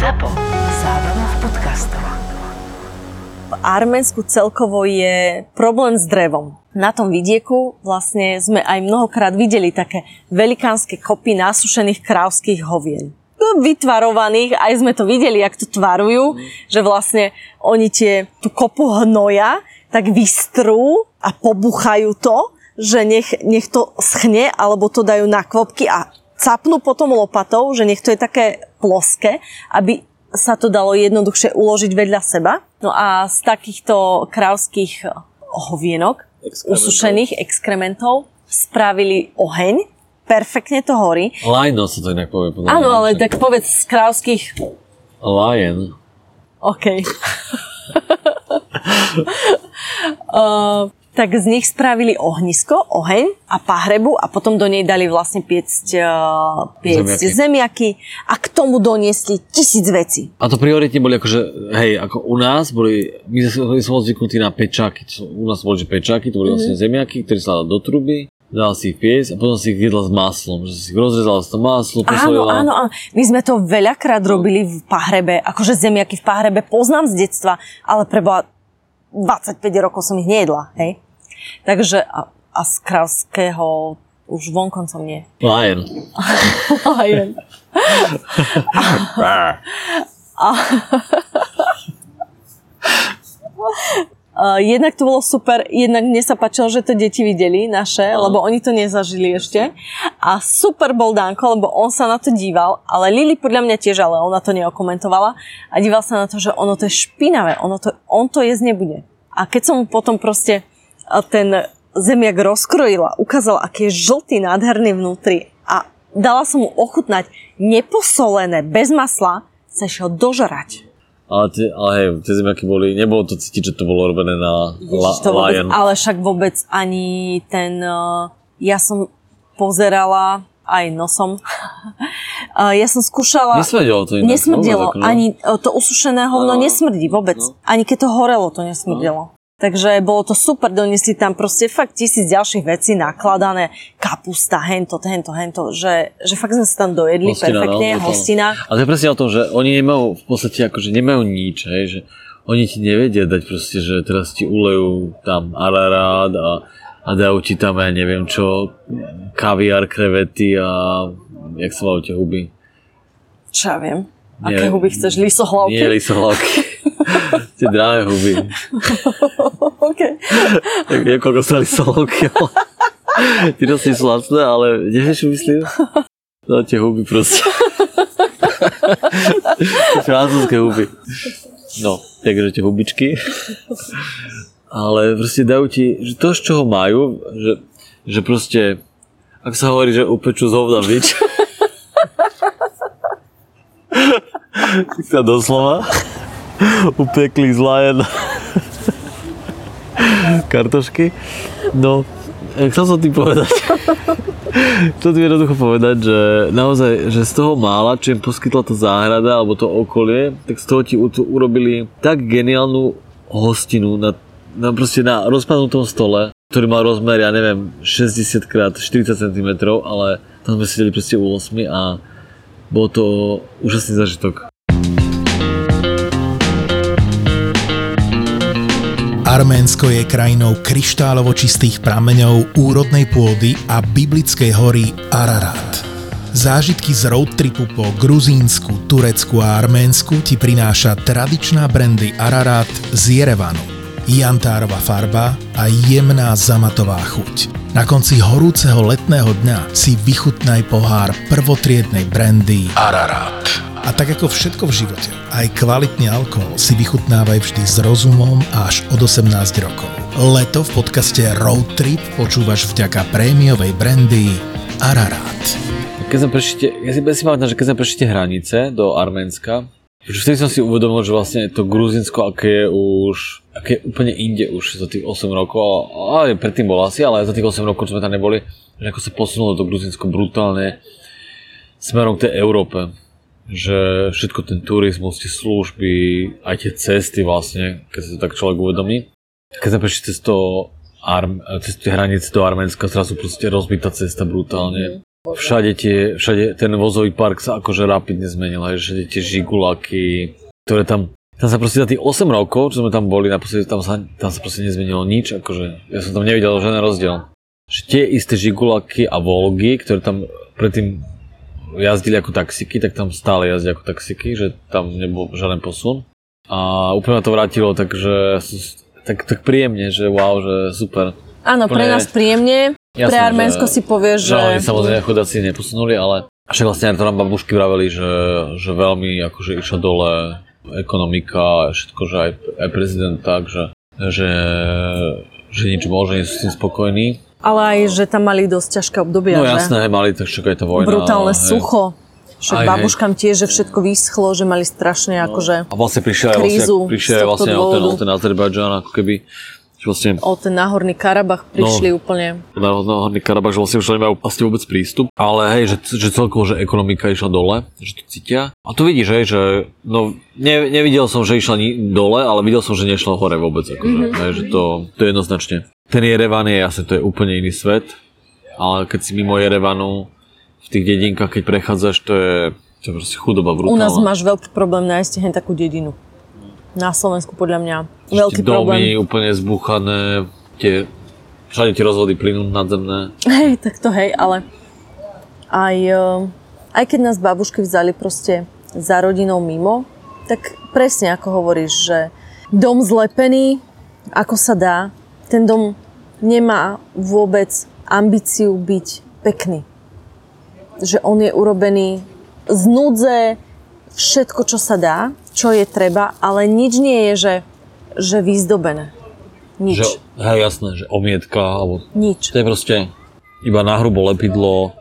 ZAPO. Zábrná v podcastov. V Arménsku celkovo je problém s drevom. Na tom vidieku vlastne sme aj mnohokrát videli také velikánske kopy nasušených krávských hovien. No, Vytvarovaných, aj sme to videli, jak to tvarujú, že vlastne oni tie, tú kopu hnoja tak vystrú a pobuchajú to, že nech, nech to schne, alebo to dajú na kvopky a capnú potom lopatou, že nech to je také ploské, aby sa to dalo jednoduchšie uložiť vedľa seba. No a z takýchto krávských hovienok, Exkrementov. usušených exkrementov, spravili oheň, perfektne to horí. Lajno sa to inak povie. Áno, ale tak povedz z krávských... Lion. OK. uh, tak z nich spravili ohnisko, oheň a pahrebu a potom do nej dali vlastne piecť, uh, piecť Zemiaky. zemiaky a k tomu doniesli tisíc vecí. A to prioritne boli akože, hej, ako u nás boli, my sme boli zvyknutí na pečáky, u nás boli, že pečáky, to boli vlastne zemiaky, ktoré sa dali do truby, dal si ich piesť a potom si ich jedla s maslom, že si ich rozrezala to maslo, Áno, posolila. áno, áno. My sme to veľakrát robili v pahrebe, akože zemiaky v pahrebe poznám z detstva, ale preboha 25 rokov som ich nejedla, hej. Takže a, a z kravského už vonkoncom nie. Lion. Lion. Uh, jednak to bolo super, jednak mne sa páčilo, že to deti videli naše, lebo oni to nezažili ešte. A super bol Danko, lebo on sa na to díval, ale Lili podľa mňa tiež, ale ona to neokomentovala. A díval sa na to, že ono to je špinavé, ono to, on to jesť nebude. A keď som mu potom proste a ten zemiak rozkrojila, ukázala, aký je žltý, nádherný vnútri a dala som mu ochutnať neposolené, bez masla, sa išiel dožrať. Ale, tie, ale hej, tie zemiaky boli, nebolo to cítiť, že to bolo robené na la, Ježiš, to vôbec, Lion. ale však vôbec ani ten, uh, ja som pozerala aj nosom. Uh, ja som skúšala... Nesmrdelo to inak. Nesmrdelo. vôbec, no. Ani to usušené hovno Áno. nesmrdí vôbec. No. Ani keď to horelo, to nesmrdelo. Takže bolo to super, doniesli tam proste fakt tisíc ďalších vecí nakladané, kapusta, hento, hento, hento, že, že fakt sme sa tam dojedli Hostina, perfektne, no, hostina. A to je presne o tom, že oni nemajú v podstate akože nemajú nič, hej, že oni ti nevedia dať proste, že teraz ti ulejú tam ararát a, a dajú ti tam, ja neviem čo, kaviár, krevety a jak sa volajú tie huby. Čo ja viem. Nie. Aké huby chceš? Lisohlavky? Nie lisohlavky. tie drahé huby. OK. Tak neviem, koľko stali ale ty to sú lacné, ale nevieš, čo myslím? No tie huby proste. Francúzske huby. No, takže tie hubičky. Ale proste dajú ti, že to, z čoho majú, že, že proste, ak sa hovorí, že upečú z hovna bič. tak doslova upekli z lajen kartošky. No, eh, chcel som tým povedať. chcel tým jednoducho povedať, že naozaj, že z toho mála, čo im poskytla tá záhrada alebo to okolie, tak z toho ti urobili tak geniálnu hostinu na, na proste na rozpadnutom stole, ktorý mal rozmer, ja neviem, 60 x 40 cm, ale tam sme sedeli proste u 8 a bol to úžasný zažitok. Arménsko je krajinou kryštálovo čistých prameňov, úrodnej pôdy a biblickej hory Ararat. Zážitky z roadtripu po Gruzínsku, Turecku a Arménsku ti prináša tradičná brandy Ararat z Jerevanu. Jantárová farba a jemná zamatová chuť. Na konci horúceho letného dňa si vychutnaj pohár prvotriednej brandy Ararat. A tak ako všetko v živote, aj kvalitný alkohol si vychutnávaj vždy s rozumom až od 18 rokov. Leto v podcaste Road Trip počúvaš vďaka prémiovej brandy Ararat. Keď sme prešli, ja si, si pamätám, že keď sme prešli hranice do Arménska, že vtedy som si uvedomil, že vlastne to Gruzinsko, aké je už, aké je úplne inde už za tých 8 rokov, ale predtým bol asi, ale za tých 8 rokov, čo sme tam neboli, že ako sa posunulo to Gruzinsko brutálne smerom k tej Európe. Že všetko ten turizmus, tie služby, aj tie cesty vlastne, keď sa to tak človek uvedomí. Keď sme prešli cez to Arm, cez tie hranice do Arménska, zrazu proste rozbitá cesta brutálne. Všade, tie, všade ten vozový park sa akože rapidne zmenil, hej, všade tie žigulaky, ktoré tam, tam sa proste za tých 8 rokov, čo sme tam boli, naposledy tam sa, tam sa proste nezmenilo nič, akože ja som tam nevidel žiaden rozdiel. Že tie isté žigulaky a Volgy, ktoré tam predtým jazdili ako taxiky, tak tam stále jazdia ako taxiky, že tam nebol žiaden posun. A úplne ma to vrátilo, takže tak, tak príjemne, že wow, že super. Áno, pre nás príjemne. Jasné, pre Arménsko že- si povieš, že... Že oni samozrejme chudáci neposunuli, ale však vlastne aj to nám babušky vraveli, že, že veľmi akože išla dole ekonomika, všetko, že aj, aj prezident tak, že, že, že nič môže, nie sú s tým spokojní. Ale aj, že tam mali dosť ťažké obdobia, No že? jasné, hej, mali tak však aj tá vojna. Brutálne hej. sucho. Však Aj, babuškám tiež, že všetko vyschlo, že mali strašne akože A vlastne prišiel aj krízu vlastne, prišiel vlastne o ten, o ten Azerbajdžan, ako keby, že vlastne o ten náhorný Karabach prišli úplne. na Horný Karabach, že vlastne už nemajú vlastne vôbec prístup. Ale hej, že, že celkovo, že ekonomika išla dole, že to cítia. A to vidíš, hej, že no, ne, nevidel som, že išla ni- dole, ale videl som, že nešla hore vôbec. Akože, mm-hmm. hej, že to, to je jednoznačne. Ten Jerevan je jasne, to je úplne iný svet. Ale keď si mimo Jerevanu, v tých dedinkách, keď prechádzaš, to je, to je proste chudoba U brutálna. nás máš veľký problém nájsť hen takú dedinu. Na Slovensku podľa mňa veľký domy problém. úplne zbúchané, tie, všade tie rozvody plynú nadzemné. Hej, tak to hej, ale aj, eh, aj keď nás babušky vzali proste za rodinou mimo, tak presne ako hovoríš, že dom zlepený, ako sa dá, ten dom nemá vôbec ambíciu byť pekný. Že on je urobený z núdze, všetko, čo sa dá, čo je treba, ale nič nie je, že, že vyzdobené. Nič. Že, hej, jasné, že omietka, alebo Nič. To je proste iba na hrubo lepidlo,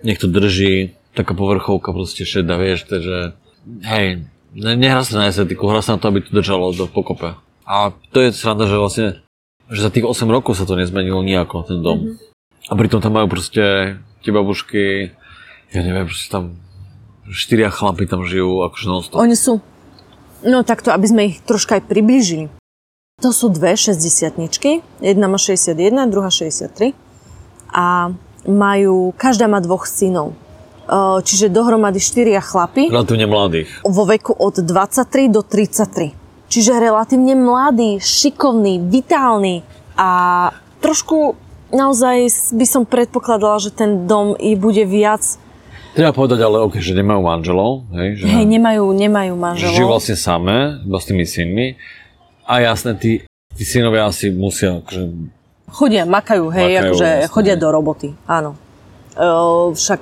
nech to drží, taká povrchovka proste šedá, vieš, takže hej, ne, nehrá sa na estetiku, hrá sa na to, aby to držalo do pokope. A to je sranda, že vlastne, že za tých 8 rokov sa to nezmenilo nejako, ten dom. Mhm. A pritom tam majú proste tie babušky, ja neviem, proste tam štyria chlapy tam žijú, akože non Oni sú, no takto, aby sme ich troška aj priblížili. To sú dve 60 jedna má 61, druhá 63 a majú, každá má dvoch synov. Čiže dohromady štyria chlapy Relatívne mladých. vo veku od 23 do 33. Čiže relatívne mladý, šikovný, vitálny a trošku naozaj by som predpokladala, že ten dom i bude viac, Treba povedať ale, ok, že nemajú manželov, hej, že hej, nemajú, nemajú že manželov. žijú vlastne samé, iba s tými synmi. A jasné, tí, tí synovia asi musia, akože, Chodia, makajú, hej, Makajú, akože jasné. chodia do roboty, áno. E, však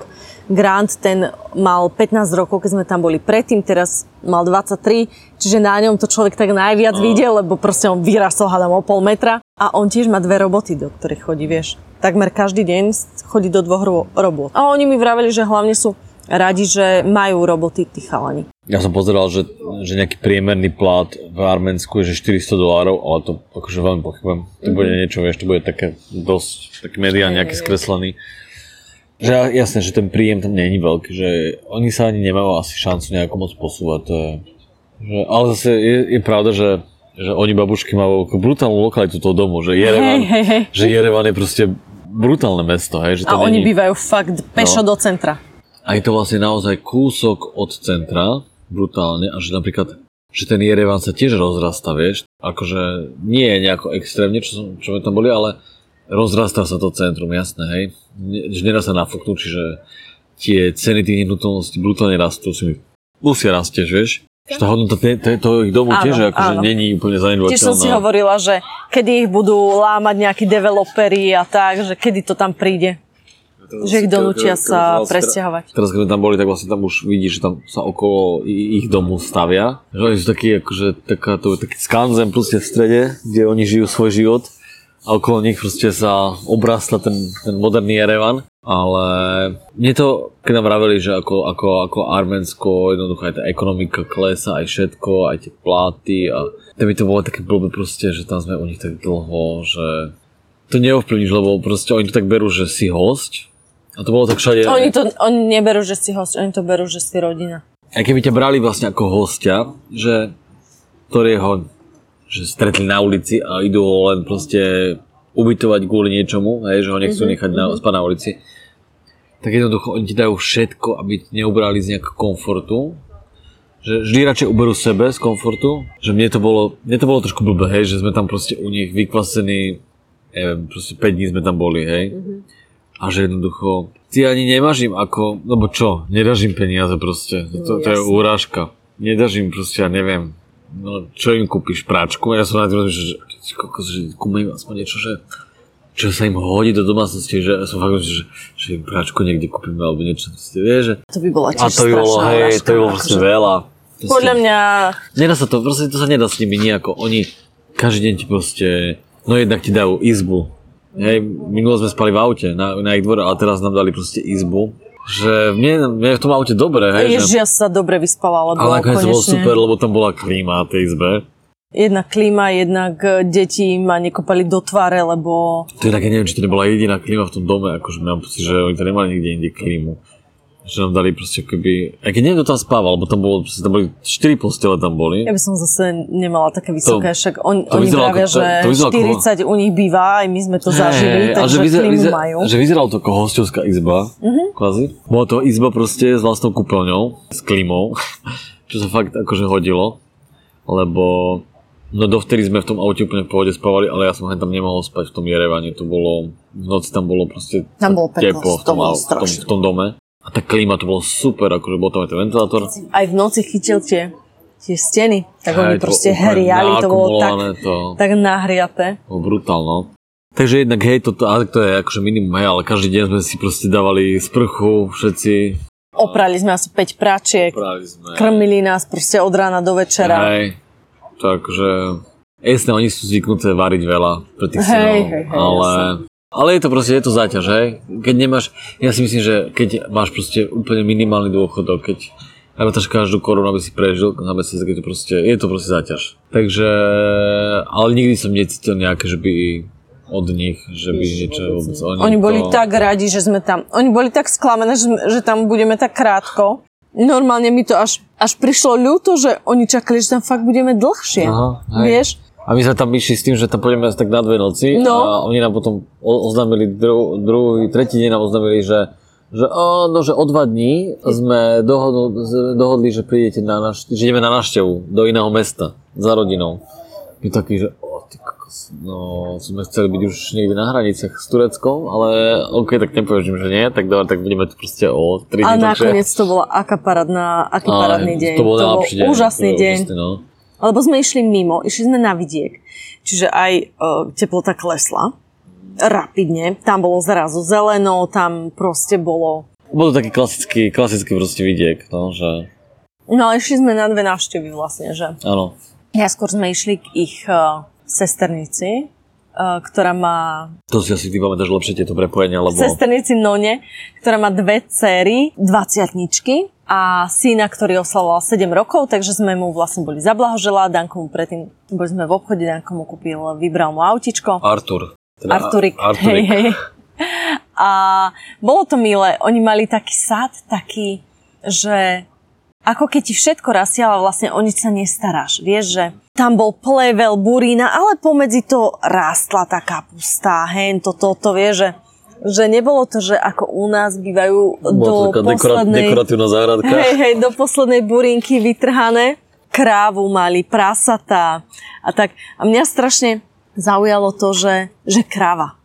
Grant ten mal 15 rokov, keď sme tam boli predtým, teraz mal 23, čiže na ňom to človek tak najviac No. videl, lebo proste on vyrastol hádam o pol metra a on tiež má dve roboty, do ktorých chodí, vieš. Takmer každý deň chodí do dvoch ro- robot. A oni mi vraveli, že hlavne sú radi, že majú roboty tí chalani. ja som pozeral, že, že nejaký priemerný plat v Arménsku je že 400 dolárov, ale to akože veľmi pochybujem. To bude niečo, vieš, to bude také dosť, taký medián nejaký skreslený. Že jasné, že ten príjem tam není veľký, že oni sa ani nemajú asi šancu nejako moc posúvať. To je, že, ale zase je, je pravda, že, že oni babušky majú brutálnu lokalitu toho domu, že Jerevan, Hej, hej, hej. že Jerevan je proste brutálne mesto, hej, že to A oni není- bývajú fakt pešo No. do centra. a je to vlastne naozaj kúsok od centra, brutálne, a že napríklad, že ten Jerevan sa tiež rozrasta, vieš, akože nie je nejako extrémne, čo, čo sme tam boli, ale rozrastá sa to centrum, jasné, hej, že nedá sa nafúknúť, čiže tie ceny tých nehnuteľností brutálne rastú, si mi musia rastieť, vieš, že tá hodnota toho ich domu Áno, tiež akože áno. není úplne zanedbateľná. Tiež som si hovorila, že kedy ich budú lámať nejakí developeri a tak, že kedy to tam príde. Že ich donútia sa presťahovať. Teraz, keď sme tam boli, tak vlastne tam už vidíš, že tam sa okolo i- ich domu stavia. Že oni sú takí, akože taká, to, taký skanzen proste v strede, kde oni žijú svoj život. A okolo nich proste sa obrastla ten, ten moderný Jerevan. Ale mne to, keď nám vraveli, že ako, ako, ako Arménsko, jednoducho aj tá ekonomika klesa, aj všetko, aj tie pláty a to by to bolo také blbé proste, že tam sme u nich tak dlho, že to neovplyvníš, lebo proste oni to tak berú, že si host. A to bolo tak všade... Oni to oni neberú, že si host, oni to berú, že si rodina. A keby ťa brali vlastne ako hostia, že ktorého že stretli na ulici a idú ho len proste ubytovať kvôli niečomu, hej, že ho nechcú nechať na, spať na ulici, tak jednoducho oni ti dajú všetko, aby neubrali z nejakého komfortu. Že vždy radšej uberú sebe z komfortu. Že mne to bolo, mne to bolo trošku blbé, hej, že sme tam proste u nich vykvasení, neviem, proste 5 dní sme tam boli, hej. A že jednoducho, ty ani nemáš im ako, lebo čo, nedáš im peniaze proste, to, to je jasné. úrážka. Nedáš im proste, ja neviem, no čo im kúpiš, práčku? Ja som na tým rozmýšľal, že, že, kokos, že kúpim im aspoň niečo, že čo sa im hodí do domácnosti, že ja som fakt že, že im práčku niekde kúpim alebo niečo, proste, vieš, že... To by bola A tiež to by bolo, hej, to by bolo proste akože. veľa. Proste, Podľa mňa, Nedá sa to, proste to sa nedá s nimi nejako. Oni každý deň ti proste, no jednak ti dajú izbu. Hej, minulo sme spali v aute na, na ich dvore, ale teraz nám dali proste izbu. Že mne, mne v tom aute dobre, hej, ježiš, že... ja sa dobre vyspala, lebo Ale nakoniec to bolo super, lebo tam bola klíma na tej izbe. jedna klíma, jednak e, deti ma nekopali do tváre, lebo To je tak, ja neviem, či to nebola jediná klíma v tom dome, akože mám pocit, že oni to nemali nikde inde klímu. Že nám dali proste keby... Aj keď neviem, kto tam spával, lebo tam bolo, proste, tam boli 4 postele tam boli. ja by som zase nemala také vysoké, však on, to oni vyzeralo vravia, ako- to- že to vyzeralo ako- 40 u nich býva, aj my sme to zažili, ale takže vyzer- vyzer- majú. Že vyzeralo to ako hostovská izba, mm-hmm. kvázi. Bola to izba proste s vlastnou kúpeľňou, s klímou, čo sa fakt akože hodilo, lebo no dovtedy sme v tom aute úplne v pohode spávali, ale ja som tam nemohol spať v tom Jerevane, to bolo, v noci tam bolo proste Tam bolo peklo, teplo v to tom, v tom, v tom dome. A tá klíma to bolo super, akože bol tam aj ten ventilátor. Aj v noci chytil tie, tie steny, tak oni Hej, to proste hriali, to bolo tak, to, tak nahriaté. bolo brutálno. Takže jednak hej, toto, ale to je akože minimum, hej, ale každý deň sme si proste dávali sprchu, všetci. Oprali sme asi 5 práčiek, Práve sme. krmili nás proste od rána do večera. Hej, takže... Jasné, oni sú zvyknuté variť veľa pre tých Hej, synov, hej, hej, ale... Ale je to proste, je to záťaž, hej? Keď nemáš, ja si myslím, že keď máš proste úplne minimálny dôchodok, keď rátaš každú korunu, aby si prežil na mesiac, keď to proste, je to proste záťaž. Takže, ale nikdy som necítil nejaké, že by od nich, že by niečo vôbec oni, Oni boli to... tak radi, že sme tam, oni boli tak sklamené, že, že tam budeme tak krátko. Normálne mi to až, až prišlo ľúto, že oni čakali, že tam fakt budeme dlhšie. Aha, hej. Vieš? A my sme tam išli s tým, že tam pôjdeme tak na dve noci No. a oni nám potom oznámili dru, druhý, tretí deň nám oznámili, že že, o, no, že o dva dní sme dohodli, dohodli, že prídete na naš, že ideme na návštevu do iného mesta za rodinou. My taký, že o, ty kokos, no, sme chceli byť už niekde na hraniciach s Tureckom, ale OK, tak nepovieš im, že nie, tak dobre, tak budeme tu proste o 3 A dní. nakoniec to bola aká parádna, aký parádny deň. To bol najlepší deň. úžasný to bol deň. úžasný, no. Lebo sme išli mimo, išli sme na vidiek. Čiže aj uh, teplota klesla rapidne. Tam bolo zrazu zeleno, tam proste bolo... Bol to taký klasický, klasický proste vidiek, no, že No ale išli sme na dve návštevy vlastne, že... áno. Ja skôr sme išli k ich uh, sesternici, uh, ktorá má To si asi ty pamätáš lepšie tieto prepojenia, lebo... sesternici None, ktorá má dve céry, dvaciatničky a syna, ktorý oslavoval 7 rokov, takže sme mu vlastne boli zablahoželá. Danko mu predtým, boli sme v obchode, Danko mu kúpil, vybral mu autičko. Artur. Teda Arturik. A- Arturik. Hej, hej. A bolo to milé. Oni mali taký sad, taký, že ako keď ti všetko rastie, ale vlastne o nič sa nestaráš. Vieš, že tam bol plevel, burína, ale pomedzi to rástla tá kapusta, hen, toto, to, vieš, že, že nebolo to, že ako u nás bývajú do poslednej... dekoratívna záhradka. Hej, hej, do poslednej burinky vytrhané. Krávu mali, prasatá a tak. A mňa strašne zaujalo to, že, že kráva.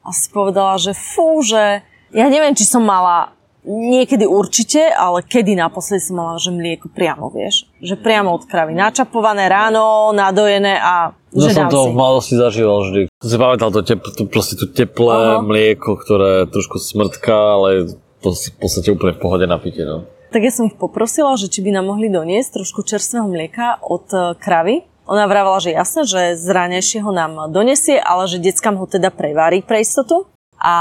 A si povedala, že fú, že ja neviem, či som mala niekedy určite, ale kedy naposledy som mala, že mlieko priamo, vieš. Že priamo od kravy. Načapované ráno, nadojené a No že som dám to si. v mladosti zažíval vždy. Som si pamätal to, tep, to proste to teplé Aha. mlieko, ktoré trošku smrtká, ale to si v podstate úplne v pohode napitie, no. Tak ja som ich poprosila, že či by nám mohli doniesť trošku čerstvého mlieka od e, kravy. Ona vravala, že jasné, že z ránejšieho nám donesie, ale že deckám ho teda prevári pre istotu. A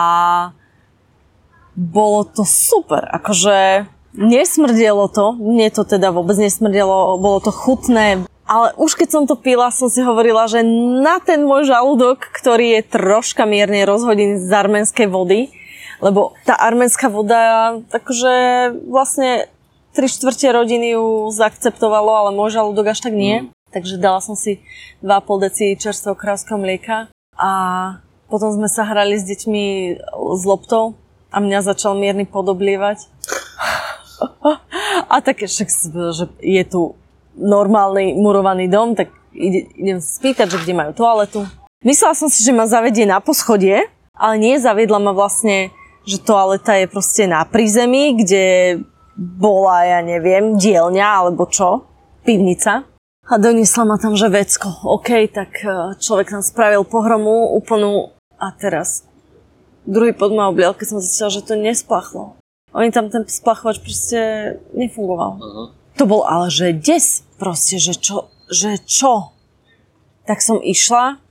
bolo to super, akože nesmrdelo to, mne to teda vôbec nesmrdelo, bolo to chutné, ale už keď som to pila, som si hovorila, že na ten môj žalúdok, ktorý je troška mierne rozhodený z arménskej vody, lebo tá arménska voda, takže vlastne tri štvrte rodiny ju zaakceptovalo, ale môj žalúdok až tak nie. Takže dala som si 2,5 deci čerstvého krávského mlieka a potom sme sa hrali s deťmi s loptou a mňa začal mierny podoblievať. A tak však, že je tu normálny murovaný dom, tak ide, idem spýtať, že kde majú toaletu. Myslela som si, že ma zavedie na poschodie, ale nie, zaviedla ma vlastne, že toaleta je proste na prízemí, kde bola, ja neviem, dielňa alebo čo, pivnica. A doniesla ma tam, že vecko. OK, tak e, človek tam spravil pohromu úplnú a teraz druhý pod ma oblial, keď som zistila, že to nespachlo. Oni tam ten splachovač proste nefungoval. Uh-huh. To bol ale, že des proste, že čo, že čo. Tak som išla,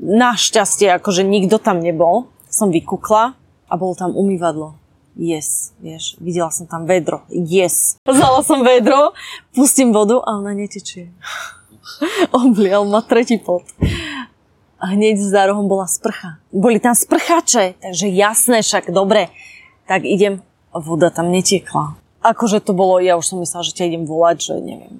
našťastie, akože nikto tam nebol, som vykukla a bolo tam umývadlo. Yes, vieš, videla som tam vedro. Yes. Vzala som vedro, pustím vodu a ona netečie. Oblial ma tretí pot. Hneď za rohom bola sprcha. Boli tam sprchače, takže jasné, však dobre. Tak idem, voda tam netiekla. Akože to bolo, ja už som myslela, že ťa idem volať, že neviem,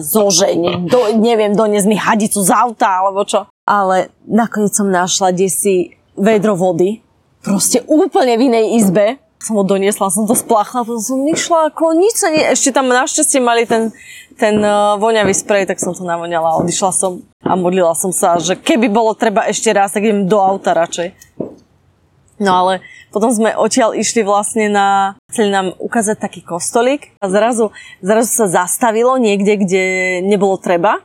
zoženie, do, neviem, doniesť mi hadicu z auta, alebo čo. Ale nakoniec som našla desi vedro vody, proste úplne v inej izbe. Som ho doniesla, som to spláchla, potom som išla ako nič sa nie... Ešte tam našťastie mali ten, ten uh, voňavý sprej, tak som to navoňala. Odišla som a modlila som sa, že keby bolo treba ešte raz, tak idem do auta radšej. No ale potom sme odtiaľ išli vlastne na, chceli nám ukázať taký kostolík a zrazu, zrazu sa zastavilo niekde, kde nebolo treba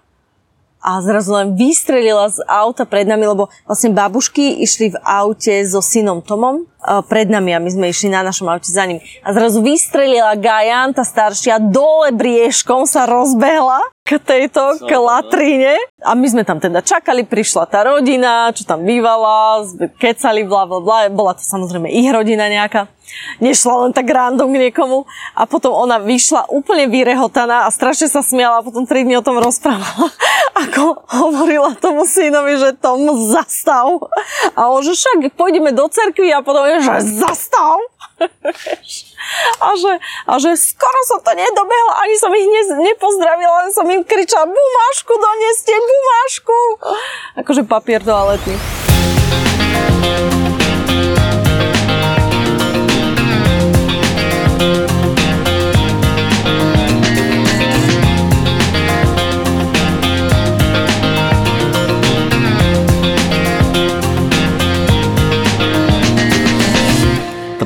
a zrazu len vystrelila z auta pred nami, lebo vlastne babušky išli v aute so synom Tomom pred nami a my sme išli na našom aute za ním. A zrazu vystrelila Gajan, tá staršia, dole briežkom sa rozbehla k tejto, k latrine. A my sme tam teda čakali, prišla tá rodina, čo tam bývala, kecali, bla, bla, bla. Bola to samozrejme ich rodina nejaká. Nešla len tak random k niekomu. A potom ona vyšla úplne vyrehotaná a strašne sa smiala a potom 3 dní o tom rozprávala. Ako hovorila tomu synovi, že Tom zastav. A on, že však pôjdeme do cerkvy a potom je, že zastav. a, že, a že skoro som to nedobehla, ani som ich ne, nepozdravila, len som im kričala, bumášku doneste, bumášku. Akože papier toaletný.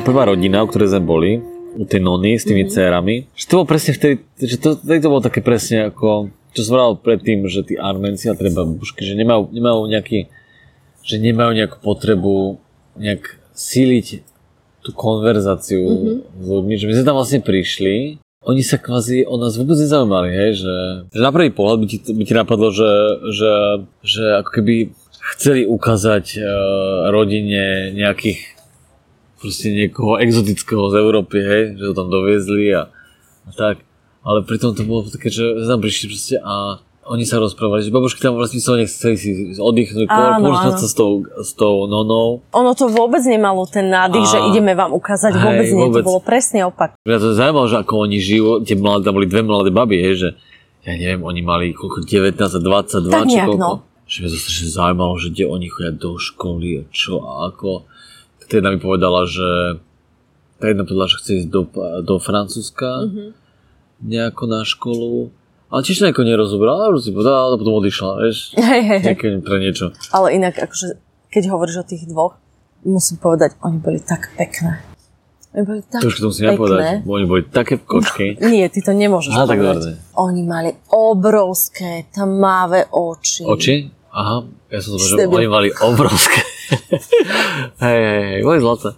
Prvá rodina, u ktorej sme boli, u tej nony s tými mm-hmm. cérami, že to bolo presne vtedy, že to, vtedy to bolo také presne ako, čo som vral predtým, že tí Armenci a treba bušky, že nemajú, nemajú nejaký, že nemajú nejakú potrebu nejak síliť tú konverzáciu mm-hmm. s ľuďmi, že my sme tam vlastne prišli, oni sa kvázi o nás vôbec nezaujímali, hej, že, že na prvý pohľad by ti, by ti napadlo, že, že, že ako keby chceli ukázať uh, rodine nejakých proste niekoho exotického z Európy, hej, že ho tam doviezli a, a tak. Ale pritom to bolo také, že tam prišli proste a oni sa rozprávali, že babušky tam vlastne sa nechceli si oddychnúť, porozprávať sa s tou, s tou nonou. Ono to vôbec nemalo ten nádych, a... že ideme vám ukázať, hej, vôbec nie, vôbec. to bolo presne opak. Mňa to zaujímalo, že ako oni žijú, tie mladé, tam boli dve mladé baby, hej, že ja neviem, oni mali koľko, 19 a 22, tak či koľko. No. Že mňa to strašne zaujímalo, že kde oni chodia do školy a čo a ako tá jedna mi povedala, že tá jedna povedala, že chce ísť do, do Francúzska mm-hmm. nejako na školu. Ale tiež nejako nerozobrala, ale si povedala a potom odišla, vieš. Hej, hej, hej. pre niečo. Ale inak, akože, keď hovoríš o tých dvoch, musím povedať, oni boli tak pekné. Oni boli tak to už pekné. povedať, oni boli také kočky. Nie, ty to nemôžeš Aha. Tak oni mali obrovské, tmavé oči. Oči? Aha, ja som že oni mali obrovské. hej, hej, hej, boli zlaté.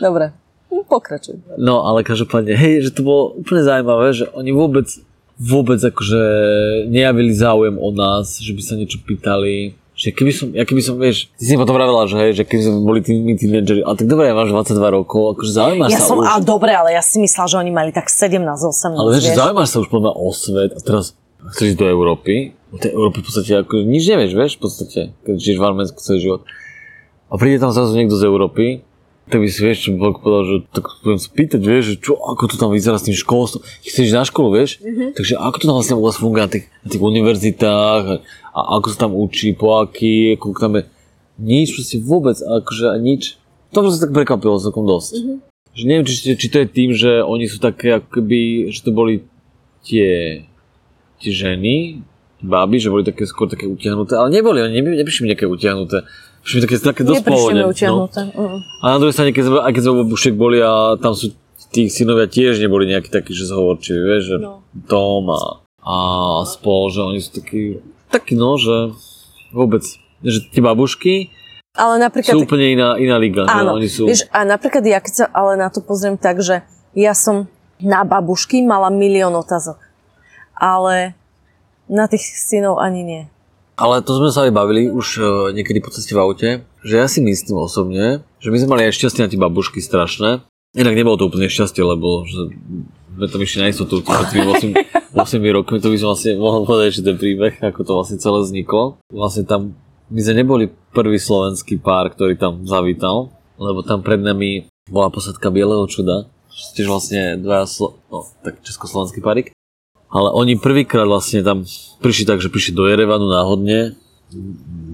Dobre, pokračuj. No, ale každopádne, hej, že to bolo úplne zaujímavé, že oni vôbec, vôbec akože nejavili záujem o nás, že by sa niečo pýtali. Že keby som, ja keby som, vieš, ty si potom vravela, že hej, že keby sme boli tými tínedžeri, ale tak dobre, ja máš 22 rokov, akože zaujímaš ja sa som, už. Ale dobre, ale ja si myslela, že oni mali tak 17-18, Ale vieš, že zaujímaš sa už podľa o svet a teraz chceš ísť do Európy, do tej Európy v podstate ako nič nevieš, vieš, v podstate, keď žiješ v Arménsku celý život. A príde tam zrazu niekto z Európy, tak by si vieš, čo by povedal, že tak budem sa pýtať, vieš, že čo, ako to tam vyzerá s tým školstvom. Chceš na školu, vieš? Mm-hmm. Takže ako to tam vlastne u vás funguje na tých, na tých univerzitách a, a, ako sa tam učí, po aký, ako tam je. Nič, proste vôbec, akože nič. To sa tak prekvapilo celkom dosť. Mm-hmm. Že neviem, či, či to je tým, že oni sú také, ako keby, že to boli tie, tie ženy, báby, že boli také skôr také utiahnuté, ale neboli, oni neprišli mi nejaké utiahnuté. Mi také, také dosť pohodne. No. A na druhej strane, keď sme, aj keď sme u babušek boli a tam sú tí synovia tiež neboli nejakí takí, že zhovorčiví, vieš, že No. Tom a, a spol, že oni sú takí, takí no, že vôbec, že tie babušky Ale napríklad... sú úplne iná, iná liga, Áno, že oni sú... vieš, a napríklad ja keď sa ale na to pozriem tak, že ja som na babušky mala milión otázok. Ale na tých synov ani nie. Ale to sme sa aj bavili už e, niekedy po ceste v aute, že ja si myslím osobne, že my sme mali aj šťastie na tie babušky strašné. Inak nebolo to úplne šťastie, lebo že sme tam išli na istotu pred tými 8, 8 rokmi, to by som vlastne mohol povedať, že ten príbeh, ako to vlastne celé vzniklo. Vlastne tam, my sme neboli prvý slovenský pár, ktorý tam zavítal, lebo tam pred nami bola posadka Bieleho čuda, tiež vlastne dvaja, slo- no, tak československý párik. Ale oni prvýkrát vlastne tam prišli tak, že prišli do Jerevanu náhodne,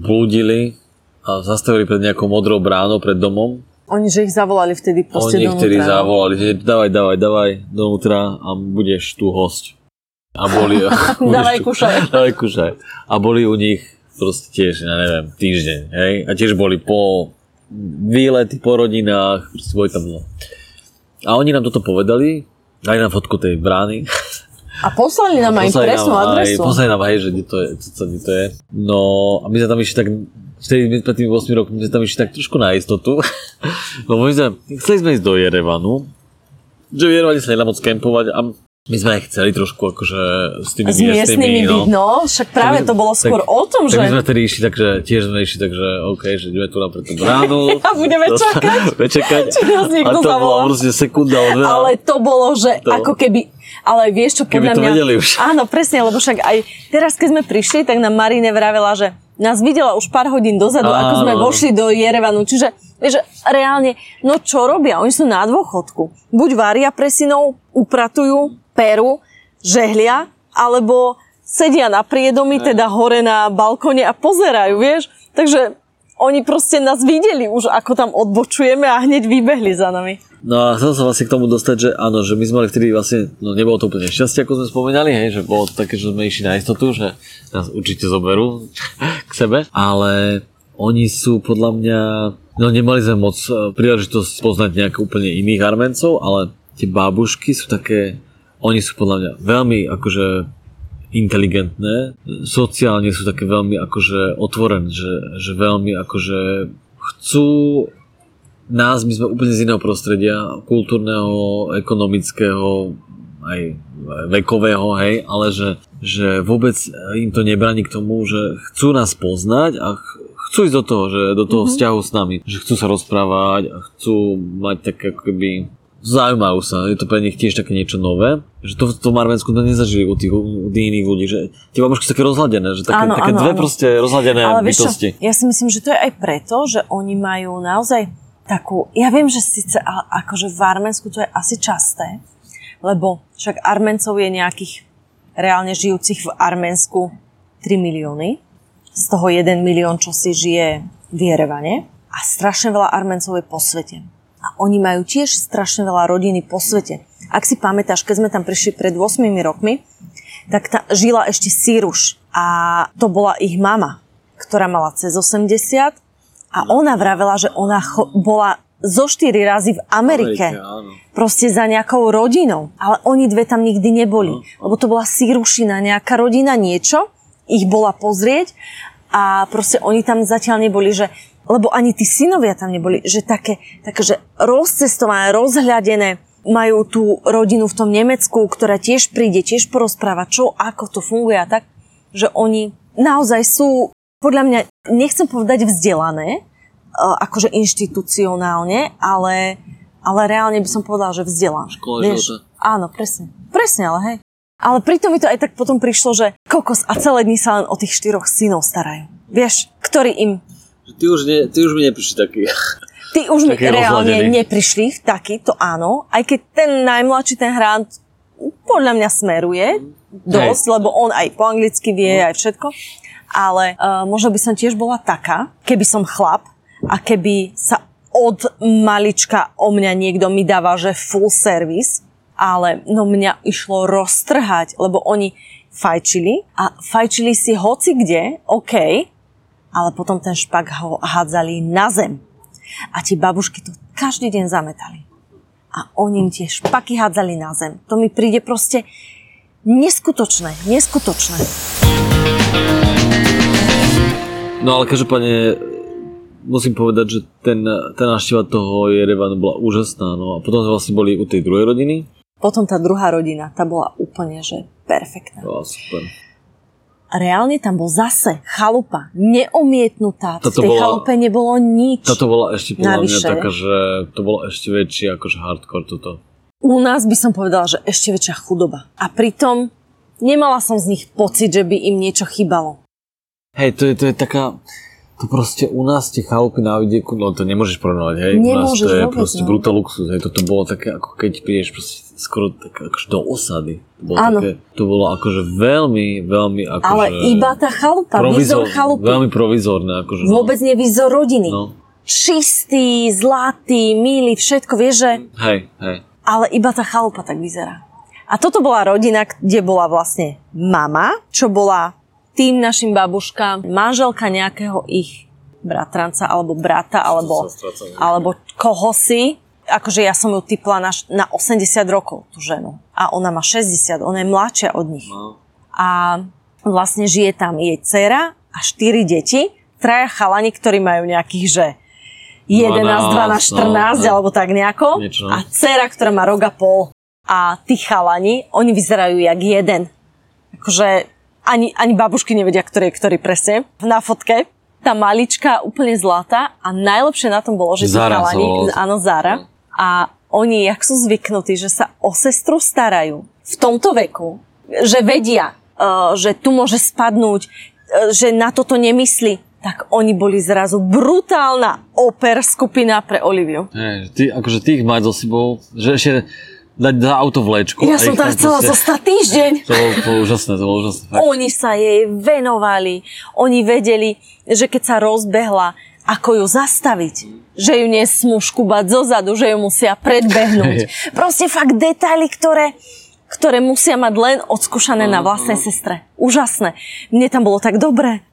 blúdili a zastavili pred nejakou modrou bránou pred domom. Oni, že ich zavolali vtedy proste Oni vtedy donútra, no. zavolali, že dávaj, dávaj, dávaj donútra a budeš tu host. A boli... Dávaj kušaj. Dávaj kušaj. A boli u nich proste tiež, ja neviem, týždeň, hej? A tiež boli po výlety, po rodinách, proste boli tam no. A oni nám toto povedali, aj na fotku tej brány. A poslali nám aj presnú nám adresu. Aj, poslali nám aj, že kde to je, co, kde to je. No a my sme tam išli tak, vtedy pred tými 8 rokmi, my sme tam išli tak trošku na istotu. Lebo my sme, chceli sme ísť do Jerevanu, že v Jerevane sa nedá moc kempovať a my sme aj chceli trošku akože s tými S miestnymi byť, no. Však práve to bolo skôr tak, o tom, že... Tak sme tedy išli, takže tiež sme išli, takže OK, že ideme tu na pre tú bránu. A budeme To- čakať. budeme čakať. Či nás niekto a to bola proste sekunda od dve. Ale to bolo, že To- ako keby... Ale vieš čo, Keby podľa to mňa... vedeli už. Áno, presne, lebo však aj teraz, keď sme prišli, tak nám Marine vravela, že nás videla už pár hodín dozadu, ako Áno, sme áno. vošli do Jerevanu. Čiže, vieš, reálne, no čo robia? Oni sú na dôchodku. Buď varia pre synov, upratujú, peru, žehlia, alebo sedia na priedomi, teda hore na balkone a pozerajú, vieš. Takže oni proste nás videli už, ako tam odbočujeme a hneď vybehli za nami. No a chcel som vlastne k tomu dostať, že áno, že my sme mali vtedy vlastne, no nebolo to úplne šťastie, ako sme spomínali, hej, že bolo to také, že sme išli na istotu, že nás určite zoberú k sebe, ale oni sú podľa mňa, no nemali sme moc eh, príležitosť poznať nejak úplne iných Armencov, ale tie bábušky sú také, oni sú podľa mňa veľmi akože inteligentné, sociálne sú také veľmi akože otvorené, že, že veľmi akože chcú nás, my sme úplne z iného prostredia, kultúrneho, ekonomického, aj vekového, hej, ale že, že vôbec im to nebráni k tomu, že chcú nás poznať a ch- chcú ísť do toho, že do toho mm-hmm. vzťahu s nami, že chcú sa rozprávať a chcú mať tak ako keby zaujímajú sa, je to pre nich tiež také niečo nové, že to v tom Arménsku to nezažili u tých, u tých iných ľudí, že tie babušky sú také rozhladené, že také, Áno, také áno, dve áno. proste rozhladené Ale vieš čo, bytosti. ja si myslím, že to je aj preto, že oni majú naozaj takú, ja viem, že síce akože v Arménsku to je asi časté, lebo však Arméncov je nejakých reálne žijúcich v Arménsku 3 milióny, z toho 1 milión, čo si žije v Jerevane a strašne veľa Arméncov je po svete. A oni majú tiež strašne veľa rodiny po svete. Ak si pamätáš, keď sme tam prišli pred 8 rokmi, tak ta, žila ešte Síruš a to bola ich mama, ktorá mala cez 80 a ona vravela, že ona cho- bola zo 4 razy v Amerike. Amerike, áno. proste za nejakou rodinou. Ale oni dve tam nikdy neboli. Lebo to bola Sírušina, nejaká rodina, niečo. Ich bola pozrieť a proste oni tam zatiaľ neboli, že lebo ani tí synovia tam neboli, že také, také že rozcestované, rozhľadené, majú tú rodinu v tom Nemecku, ktorá tiež príde, tiež porozpráva, čo, ako to funguje a tak, že oni naozaj sú, podľa mňa, nechcem povedať vzdelané, e, akože inštitucionálne, ale, ale reálne by som povedala, že vzdelané. Škola života. Áno, presne. Presne, ale hej. Ale pritom mi to aj tak potom prišlo, že kokos a celé dni sa len o tých štyroch synov starajú. Vieš, ktorí im Ty už, ne, ty už mi neprišli taký. Tí už mi reálne rozladený. neprišli v taký, to áno. Aj keď ten najmladší, ten hrant, podľa mňa smeruje dosť, lebo on aj po anglicky vie, aj všetko. Ale uh, možno by som tiež bola taká, keby som chlap a keby sa od malička o mňa niekto mi dáva, že full service, ale no mňa išlo roztrhať, lebo oni fajčili a fajčili si hoci kde, OK, ale potom ten špak ho hádzali na zem. A ti babušky to každý deň zametali. A oni im tie špaky hádzali na zem. To mi príde proste neskutočné, neskutočné. No ale každopádne musím povedať, že ten, tá návšteva toho Jerevanu bola úžasná. No a potom sme vlastne boli u tej druhej rodiny. Potom tá druhá rodina, tá bola úplne, že perfektná. Bola super. Reálne tam bol zase chalupa, neomietnutá. Táto v tej bola- chalupe nebolo nič. Táto bola ešte podľa mňa Navyše. taká, že to bolo ešte väčšie akože hardcore toto. U nás by som povedala, že ešte väčšia chudoba. A pritom nemala som z nich pocit, že by im niečo chýbalo. Hej, to je, to je taká... To proste u nás tie chalupy na vidieku, no to nemôžeš porovnať, hej. u nás Nemôžeš to je vôbec, proste no. brutál luxus, hej. Toto bolo také, ako keď prídeš proste skoro tak, akože do osady. To bolo, Áno. také, to bolo akože veľmi, veľmi akože... Ale iba tá chalupa, výzor chalupy. Veľmi provizorné, akože. no. Vôbec nie výzor rodiny. No. Čistý, zlatý, milý, všetko, vieš, že... Hej, hej. ale iba tá chalupa tak vyzerá. A toto bola rodina, kde bola vlastne mama, čo bola tým našim babuškám, manželka nejakého ich bratranca, alebo brata, alebo, alebo koho si. Akože ja som ju typla na, na 80 rokov, tú ženu. A ona má 60, ona je mladšia od nich. No. A vlastne žije tam jej dcera a štyri deti, traja chalani, ktorí majú nejakých, že 11, 12, 14, no, alebo tak nejako. Niečo. A dcera, ktorá má rok a pol. A tí chalani, oni vyzerajú jak jeden. Akože ani, ani babušky nevedia, ktorý je ktorý presne na fotke. Tá malička úplne zlatá a najlepšie na tom bolo, že Zara chalani, áno, Zara. A oni, jak sú zvyknutí, že sa o sestru starajú v tomto veku, že vedia, uh, že tu môže spadnúť, uh, že na toto nemyslí, tak oni boli zrazu brutálna oper skupina pre Oliviu. Že ty, akože ty ich mať so sebou, že ešte dať za auto vlečku. Ja som tam chcela proste- zostať týždeň. To bolo, to bolo úžasné, to bolo úžasné. Fakt. Oni sa jej venovali. Oni vedeli, že keď sa rozbehla, ako ju zastaviť. Že ju nesmú škubať zozadu, že ju musia predbehnúť. Proste fakt detaily, ktoré, ktoré musia mať len odskúšané na vlastnej sestre. Úžasné. Mne tam bolo tak dobre.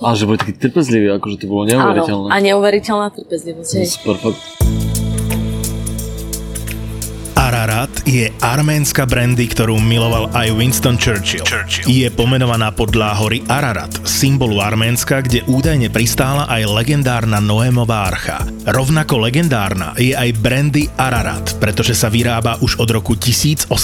A že boli takí trpezliví, akože to bolo neuveriteľné. Áno, a neuveriteľná trpezlivosť. Super, fakt. Ararat je arménska brandy, ktorú miloval aj Winston Churchill. Churchill. Je pomenovaná podľa hory Ararat, symbolu Arménska, kde údajne pristála aj legendárna Noémová archa. Rovnako legendárna je aj brandy Ararat, pretože sa vyrába už od roku 1887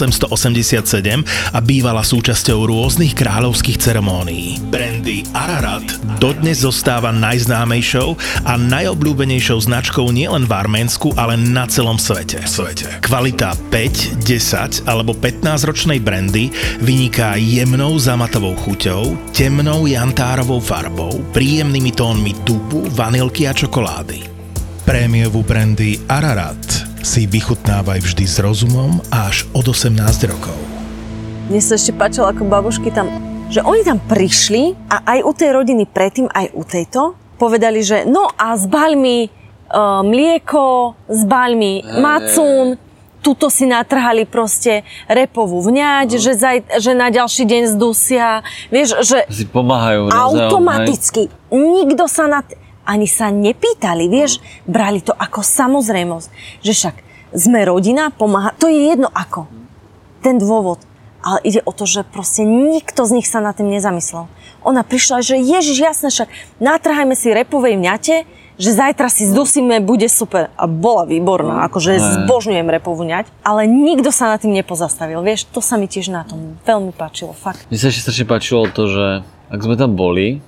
a bývala súčasťou rôznych kráľovských ceremónií. Brandy Ararat dodnes zostáva najznámejšou a najobľúbenejšou značkou nielen v Arménsku, ale na celom svete. svete. Kvalita 5, 10 alebo 15 ročnej brandy vyniká jemnou zamatovou chuťou, temnou jantárovou farbou, príjemnými tónmi tubu, vanilky a čokolády. Prémiovú brandy Ararat si vychutnávaj vždy s rozumom až od 18 rokov. Mne sa ešte páčilo, ako babušky tam, že oni tam prišli a aj u tej rodiny predtým, aj u tejto, povedali, že no a zbaľ mi uh, mlieko, zbaľ mi macún, tuto si natrhali proste repovú vňať, No. že, zaj, že na ďalší deň zdusia. Vieš, že Si pomáhajú automaticky. Nikto sa na... T- ani sa nepýtali, vieš, brali to ako samozrejmosť, že však sme rodina, pomáha, to je jedno ako. Ten dôvod. Ale ide o to, že proste nikto z nich sa na tým nezamyslel. Ona prišla, že ježiš, jasne, však natrhajme si repovej mňate, že zajtra si zdusíme, bude super. A bola výborná, akože Ne. zbožňujem repovú ňať, ale nikto sa na tým nepozastavil. Vieš, to sa mi tiež na tom veľmi páčilo, fakt. Mne sa ešte strašne páčilo to, že ak sme tam boli,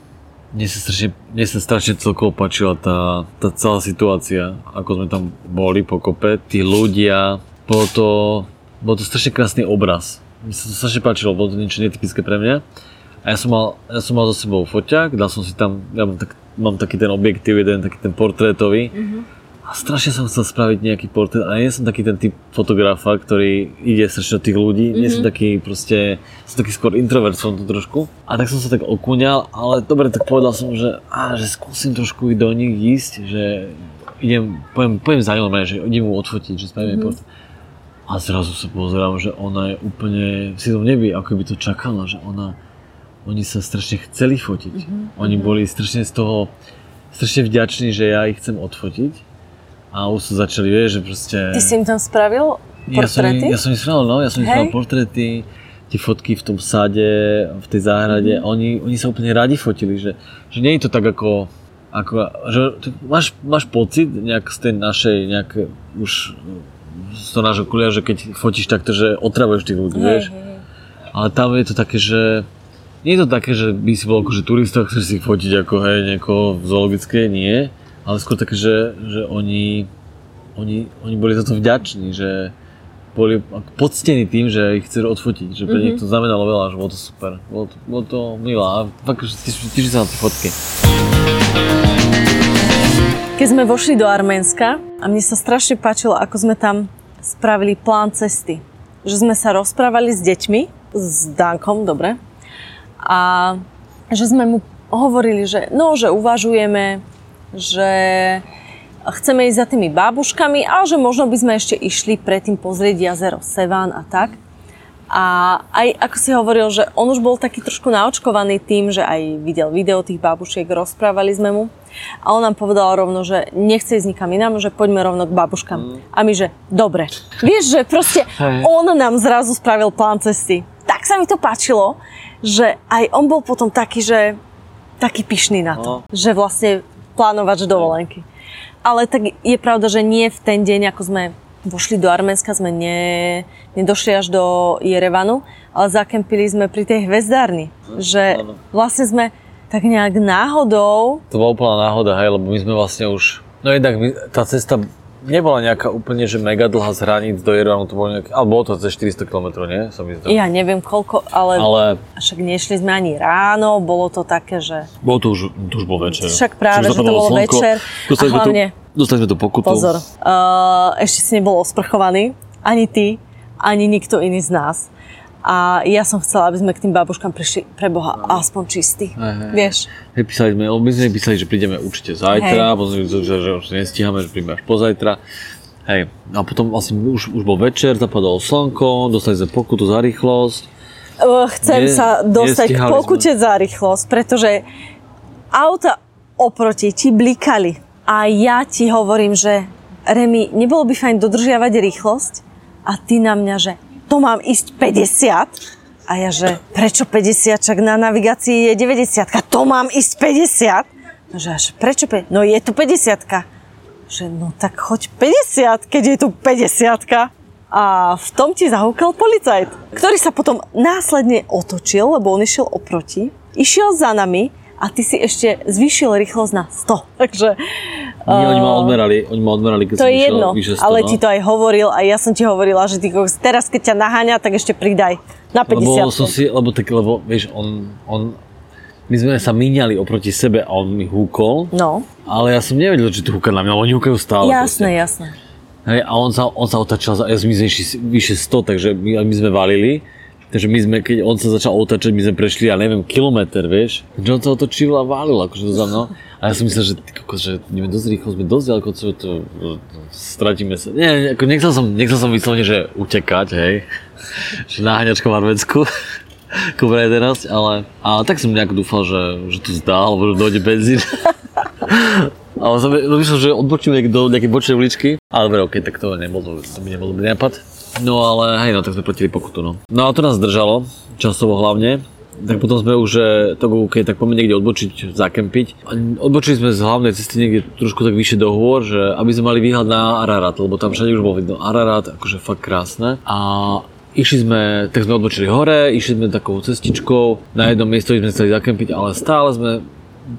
mne sa strašne, mne sa strašne celkovo páčila tá, tá celá situácia, ako sme tam boli po kope, tí ľudia, bolo to, bol to strašne krásny obraz. Mne sa to strašne páčilo, bolo to niečo netypické pre mňa. A ja som mal, ja som mal so sebou foťák, dal som si tam, ja mám, tak, mám taký ten objektív, jeden taký ten portrétový. A strašne som chcel spraviť nejaký portrét, ale nie som taký ten typ fotografa, ktorý ide strašne do tých ľudí. Mm-hmm. Nie som taký proste, som taký skôr introvert som to trošku. A tak som sa tak okúňal, ale dobre, tak povedal som, že, á, že skúsim trošku do nich ísť, že idem, poviem, poviem za ňou, normálne, že idem mu odfotiť, že spravíme mm-hmm. A zrazu sa pozerám, že ona je úplne, si to nevie, ako by to čakala, že ona, oni sa strašne chceli fotiť. Mm-hmm. Oni boli strašne z toho, strašne vďační, že ja ich chcem odfotiť. A už sa začali, vieš, že proste... Ty si im tam spravil Ja som, portréty? ja som im spravil, no, ja som im Hej. spravil portréty, tie fotky v tom sade, v tej záhrade. Mhm. Mm-hmm. Oni, oni sa úplne radi fotili, že, že nie je to tak ako, ako že máš, máš pocit nejak z tej našej, nejak už z toho nášho kulia, že keď fotíš takto, že otravuješ tých ľudí, vieš. Ale tam je to také, že nie je to také, že by si bol akože turista, chceš si fotiť ako hej, niekoho v zoologické, nie. Ale skôr také, že, že oni, oni, oni boli za to vďační, že boli poctení tým, že ich chcú odfotiť, že pre nich to znamenalo veľa, že bolo to super. Bolo to, bolo to milé a fakt, že sa na tie fotky. Keď sme vošli do Arménska a mne sa strašne páčilo, ako sme tam spravili plán cesty. Že sme sa rozprávali s deťmi, s Dankom, dobre, a že sme mu hovorili, že no, že uvažujeme, že chceme ísť za tými bábuškami a že možno by sme ešte išli predtým pozrieť jazero Sevan a tak. A aj ako si hovoril, že on už bol taký trošku naočkovaný tým, že aj videl video tých babušiek, rozprávali sme mu. A on nám povedal rovno, že nechce ísť nikam inám, že poďme rovno k babuškám. A my, že dobre. Vieš, že proste on nám zrazu spravil plán cesty. Sa mi to páčilo, že aj on bol potom taký, že taký pyšný na to, No. že vlastne plánovač dovolenky. Ale tak je pravda, že nie v ten deň, ako sme vošli do Arménska, sme ne, nedošli až do Jerevanu, ale zakempili sme pri tej hvezdárni. Že vlastne sme tak nejak náhodou, To bola úplná náhoda, hej, lebo my sme vlastne už... No jednak my, tá cesta nebola nejaká úplne, že mega dlhá z hraníc do Jerevanu, to bolo nejak... Ale bolo to cez 400 km, nie? Som to... ja neviem koľko, ale, Ale však nešli sme ani ráno, bolo to také, že bolo to už, to už bol večer. Však práve, že to bolo večer Dostali, a sme hlavne- tu, dostali sme tu pokutu. Pozor, uh, ešte si nebol osprchovaný, ani ty, ani nikto iný z nás. A ja som chcela, aby sme k tým babuškám prišli pre Boha aspoň čistí. Hej, hej. Vieš? Hej, písali sme, my sme písali, že prídeme určite zajtra, sme že, že už nestíhame, že prídeme až pozajtra. Hej, a potom vlastne už, už bol večer, zapadalo slnko, dostali sme pokutu za rýchlosť. Chcem Nie, sa dostať k pokute za rýchlosť, pretože auta oproti ti blikali. A ja ti hovorím, že Remi, nebolo by fajn dodržiavať rýchlosť? A ty na mňa, že to mám ísť 50? A ja, že prečo 50? Čak na navigácii je 90. To mám ísť 50? Že až prečo? pe- No je tu 50. Že no tak choď 50, keď je tu 50. A v tom ti zahúkal policajt, ktorý sa potom následne otočil, lebo on išiel oproti, išiel za nami a ty si ešte zvýšil rýchlosť na 100. Takže Nie, oni ma odmerali, oni ma odmerali, keď to je jedno, vyše 100, ale no. ti to aj hovoril a ja som ti hovorila, že ty teraz keď ťa naháňa, tak ešte pridaj na 50. Lebo som si, lebo tak, lebo vieš, on, on, my sme sa míňali oproti sebe a on mi húkol, No, ale ja som nevedel, že tu húka na mňa, oni húkajú stále. jasné, jasné. Hej, a on sa, on sa otačal, za, ja som vyše 100, takže my, my sme valili. Takže my sme, keď on sa začal otačať, my sme prešli, ja neviem, kilometr, vieš. On sa otočil a válil, akože za mnou. A ja som myslel, že, kokos, že ideme dosť rýchlo, sme dosť ďaleko, co to, stratíme sa. Nie, ako nechcel som, nechcel som vyslovene, že utekať, hej. že naháňačko v Arménsku. Kubra 11, ale, ale tak som nejak dúfal, že, že to zdá, alebo že dojde benzín. Ale som no, že odbočím do nejakej bočnej uličky. Ale dobre, okej, tak to nebol, to, by nebol dobrý nápad. No ale hej, no tak sme platili pokutu, no. No a to nás držalo, časovo hlavne. Tak potom sme už, to OK, tak poďme niekde odbočiť, zakempiť. Odbočili sme z hlavnej cesty niekde trošku tak vyššie do hôr, že aby sme mali výhľad na Ararat, lebo tam všade už bolo vidno Ararat, akože fakt krásne. A Išli sme, tak sme odbočili hore, išli sme takou cestičkou, na jednom mieste sme chceli zakempiť, ale stále sme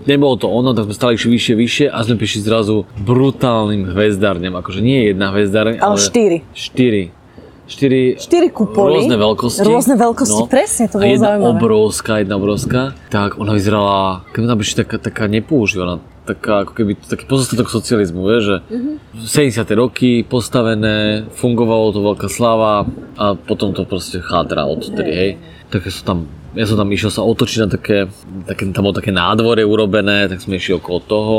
nebolo to ono, tak sme stále išli vyššie, vyššie a sme prišli zrazu brutálnym hvezdárňam, akože nie jedna hvezdárň, Ale štyri. Štyri. Štyri, Štyri kupoly. rôzne veľkosti. Rôzne veľkosti, presne, to a bolo jedna zaujímavé. obrovská, jedna obrovská. Tak ona vyzerala, keby ona by taká, taká nepoužívaná, taká ako keby taký pozostatok socializmu, vieš, že Mhm. 70. roky postavené, fungovalo to veľká sláva a potom to proste chátra odtedy, hej. Tak ja som tam, ja som tam išiel sa otočiť na také, také tam bolo také nádvorie urobené, tak sme išli okolo toho.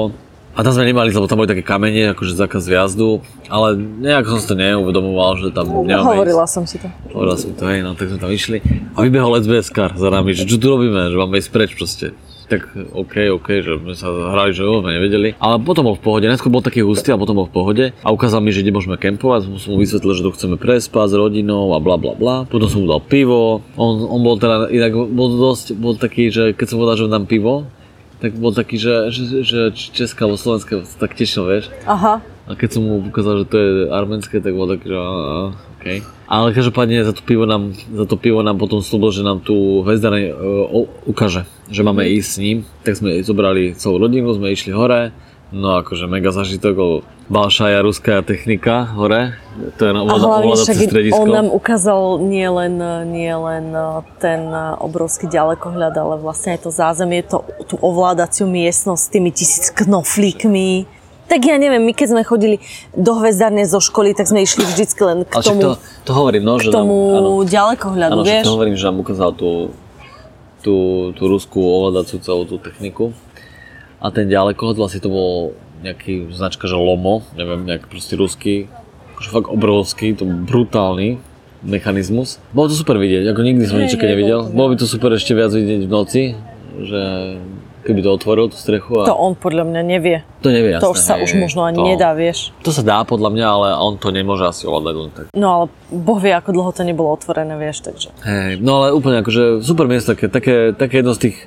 A tam sme nemali, lebo tam boli také kamene, akože zákaz vjazdu, ale nejak som si to neuvedomoval, že tam nemáme Hovorila ísť. som si to. Hovorila som to, hej, no tak sme tam išli. A vybehol SBS car za nami, že čo tu robíme, že máme ísť preč proste. Tak OK, OK, že sme sa hrali, že jo, sme nevedeli. Ale potom bol v pohode, najskôr bol taký hustý a potom bol v pohode. A ukázal mi, že kde môžeme kempovať, som mu vysvetlil, že tu chceme prespať s rodinou a bla bla bla. Potom som mu dal pivo. On, on bol teda inak bol dosť, bol taký, že keď som povedal, že mu dám pivo, tak bol taký, že, že, že Česká alebo Slovenská sa tak tešil, vieš. Aha. A keď som mu ukázal, že to je arménske, tak bol taký, že OK. Ale každopádne za to pivo nám, za to pivo nám potom slúbil, že nám tu hvezdareň uh, ukáže, že máme ísť s ním. Tak sme zobrali celú rodinu, sme išli hore. No akože mega zažitok, lebo Balšaja ruská technika hore. To je na ovládacie stredisko. on nám ukázal nie len, nie len eh, ten eh, obrovský ďalekohľad, ale vlastne aj to zázemie, to, tú ovládaciu miestnosť s tými tisíc knoflíkmi. Tak ja neviem, my keď sme chodili do hvezdárne zo školy, tak sme išli vždycky len k Ale tomu, to, to hovorím, no, že k tomu nám, áno. ďalekohľadu, Áno, vieš? to hovorím, že nám ukázal tú, tú, tú ruskú ovládacú celú tú techniku. A ten ďalekohľad vlastne to bol nejaký značka, že Lomo, neviem, nejak proste ruský, akože fakt obrovský, to brutálny mechanizmus. Bolo to super vidieť, ako nikdy som nič nevidel. bolo by to super ešte viac vidieť v noci, že keby to otvoril tú strechu a To on podľa mňa nevie. to nevie jasné, To už sa hej, už možno ani to, nedá, vieš. To sa dá podľa mňa, ale on to nemôže asi ovládať len tak. No ale Boh vie, ako dlho to nebolo otvorené, vieš, takže. Hej, no ale úplne akože super miesto, také, také, také jedno z tých,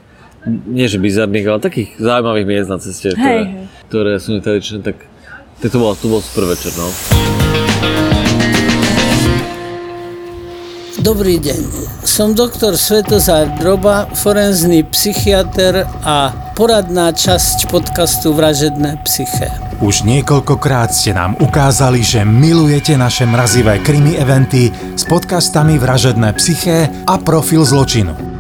nie že bizarných, ale takých zaujímavých miest na ceste, Hej, ktoré, hej. ktoré sú netradičné, tak, tak to, bol, to bol super večer, no. Dobrý deň. Som doktor Svetozár Droba, forenzný psychiatr a poradná časť podcastu Vražedné psyché. Už niekoľkokrát ste nám ukázali, že milujete naše mrazivé krimi eventy s podcastami Vražedné psyché a Profil zločinu.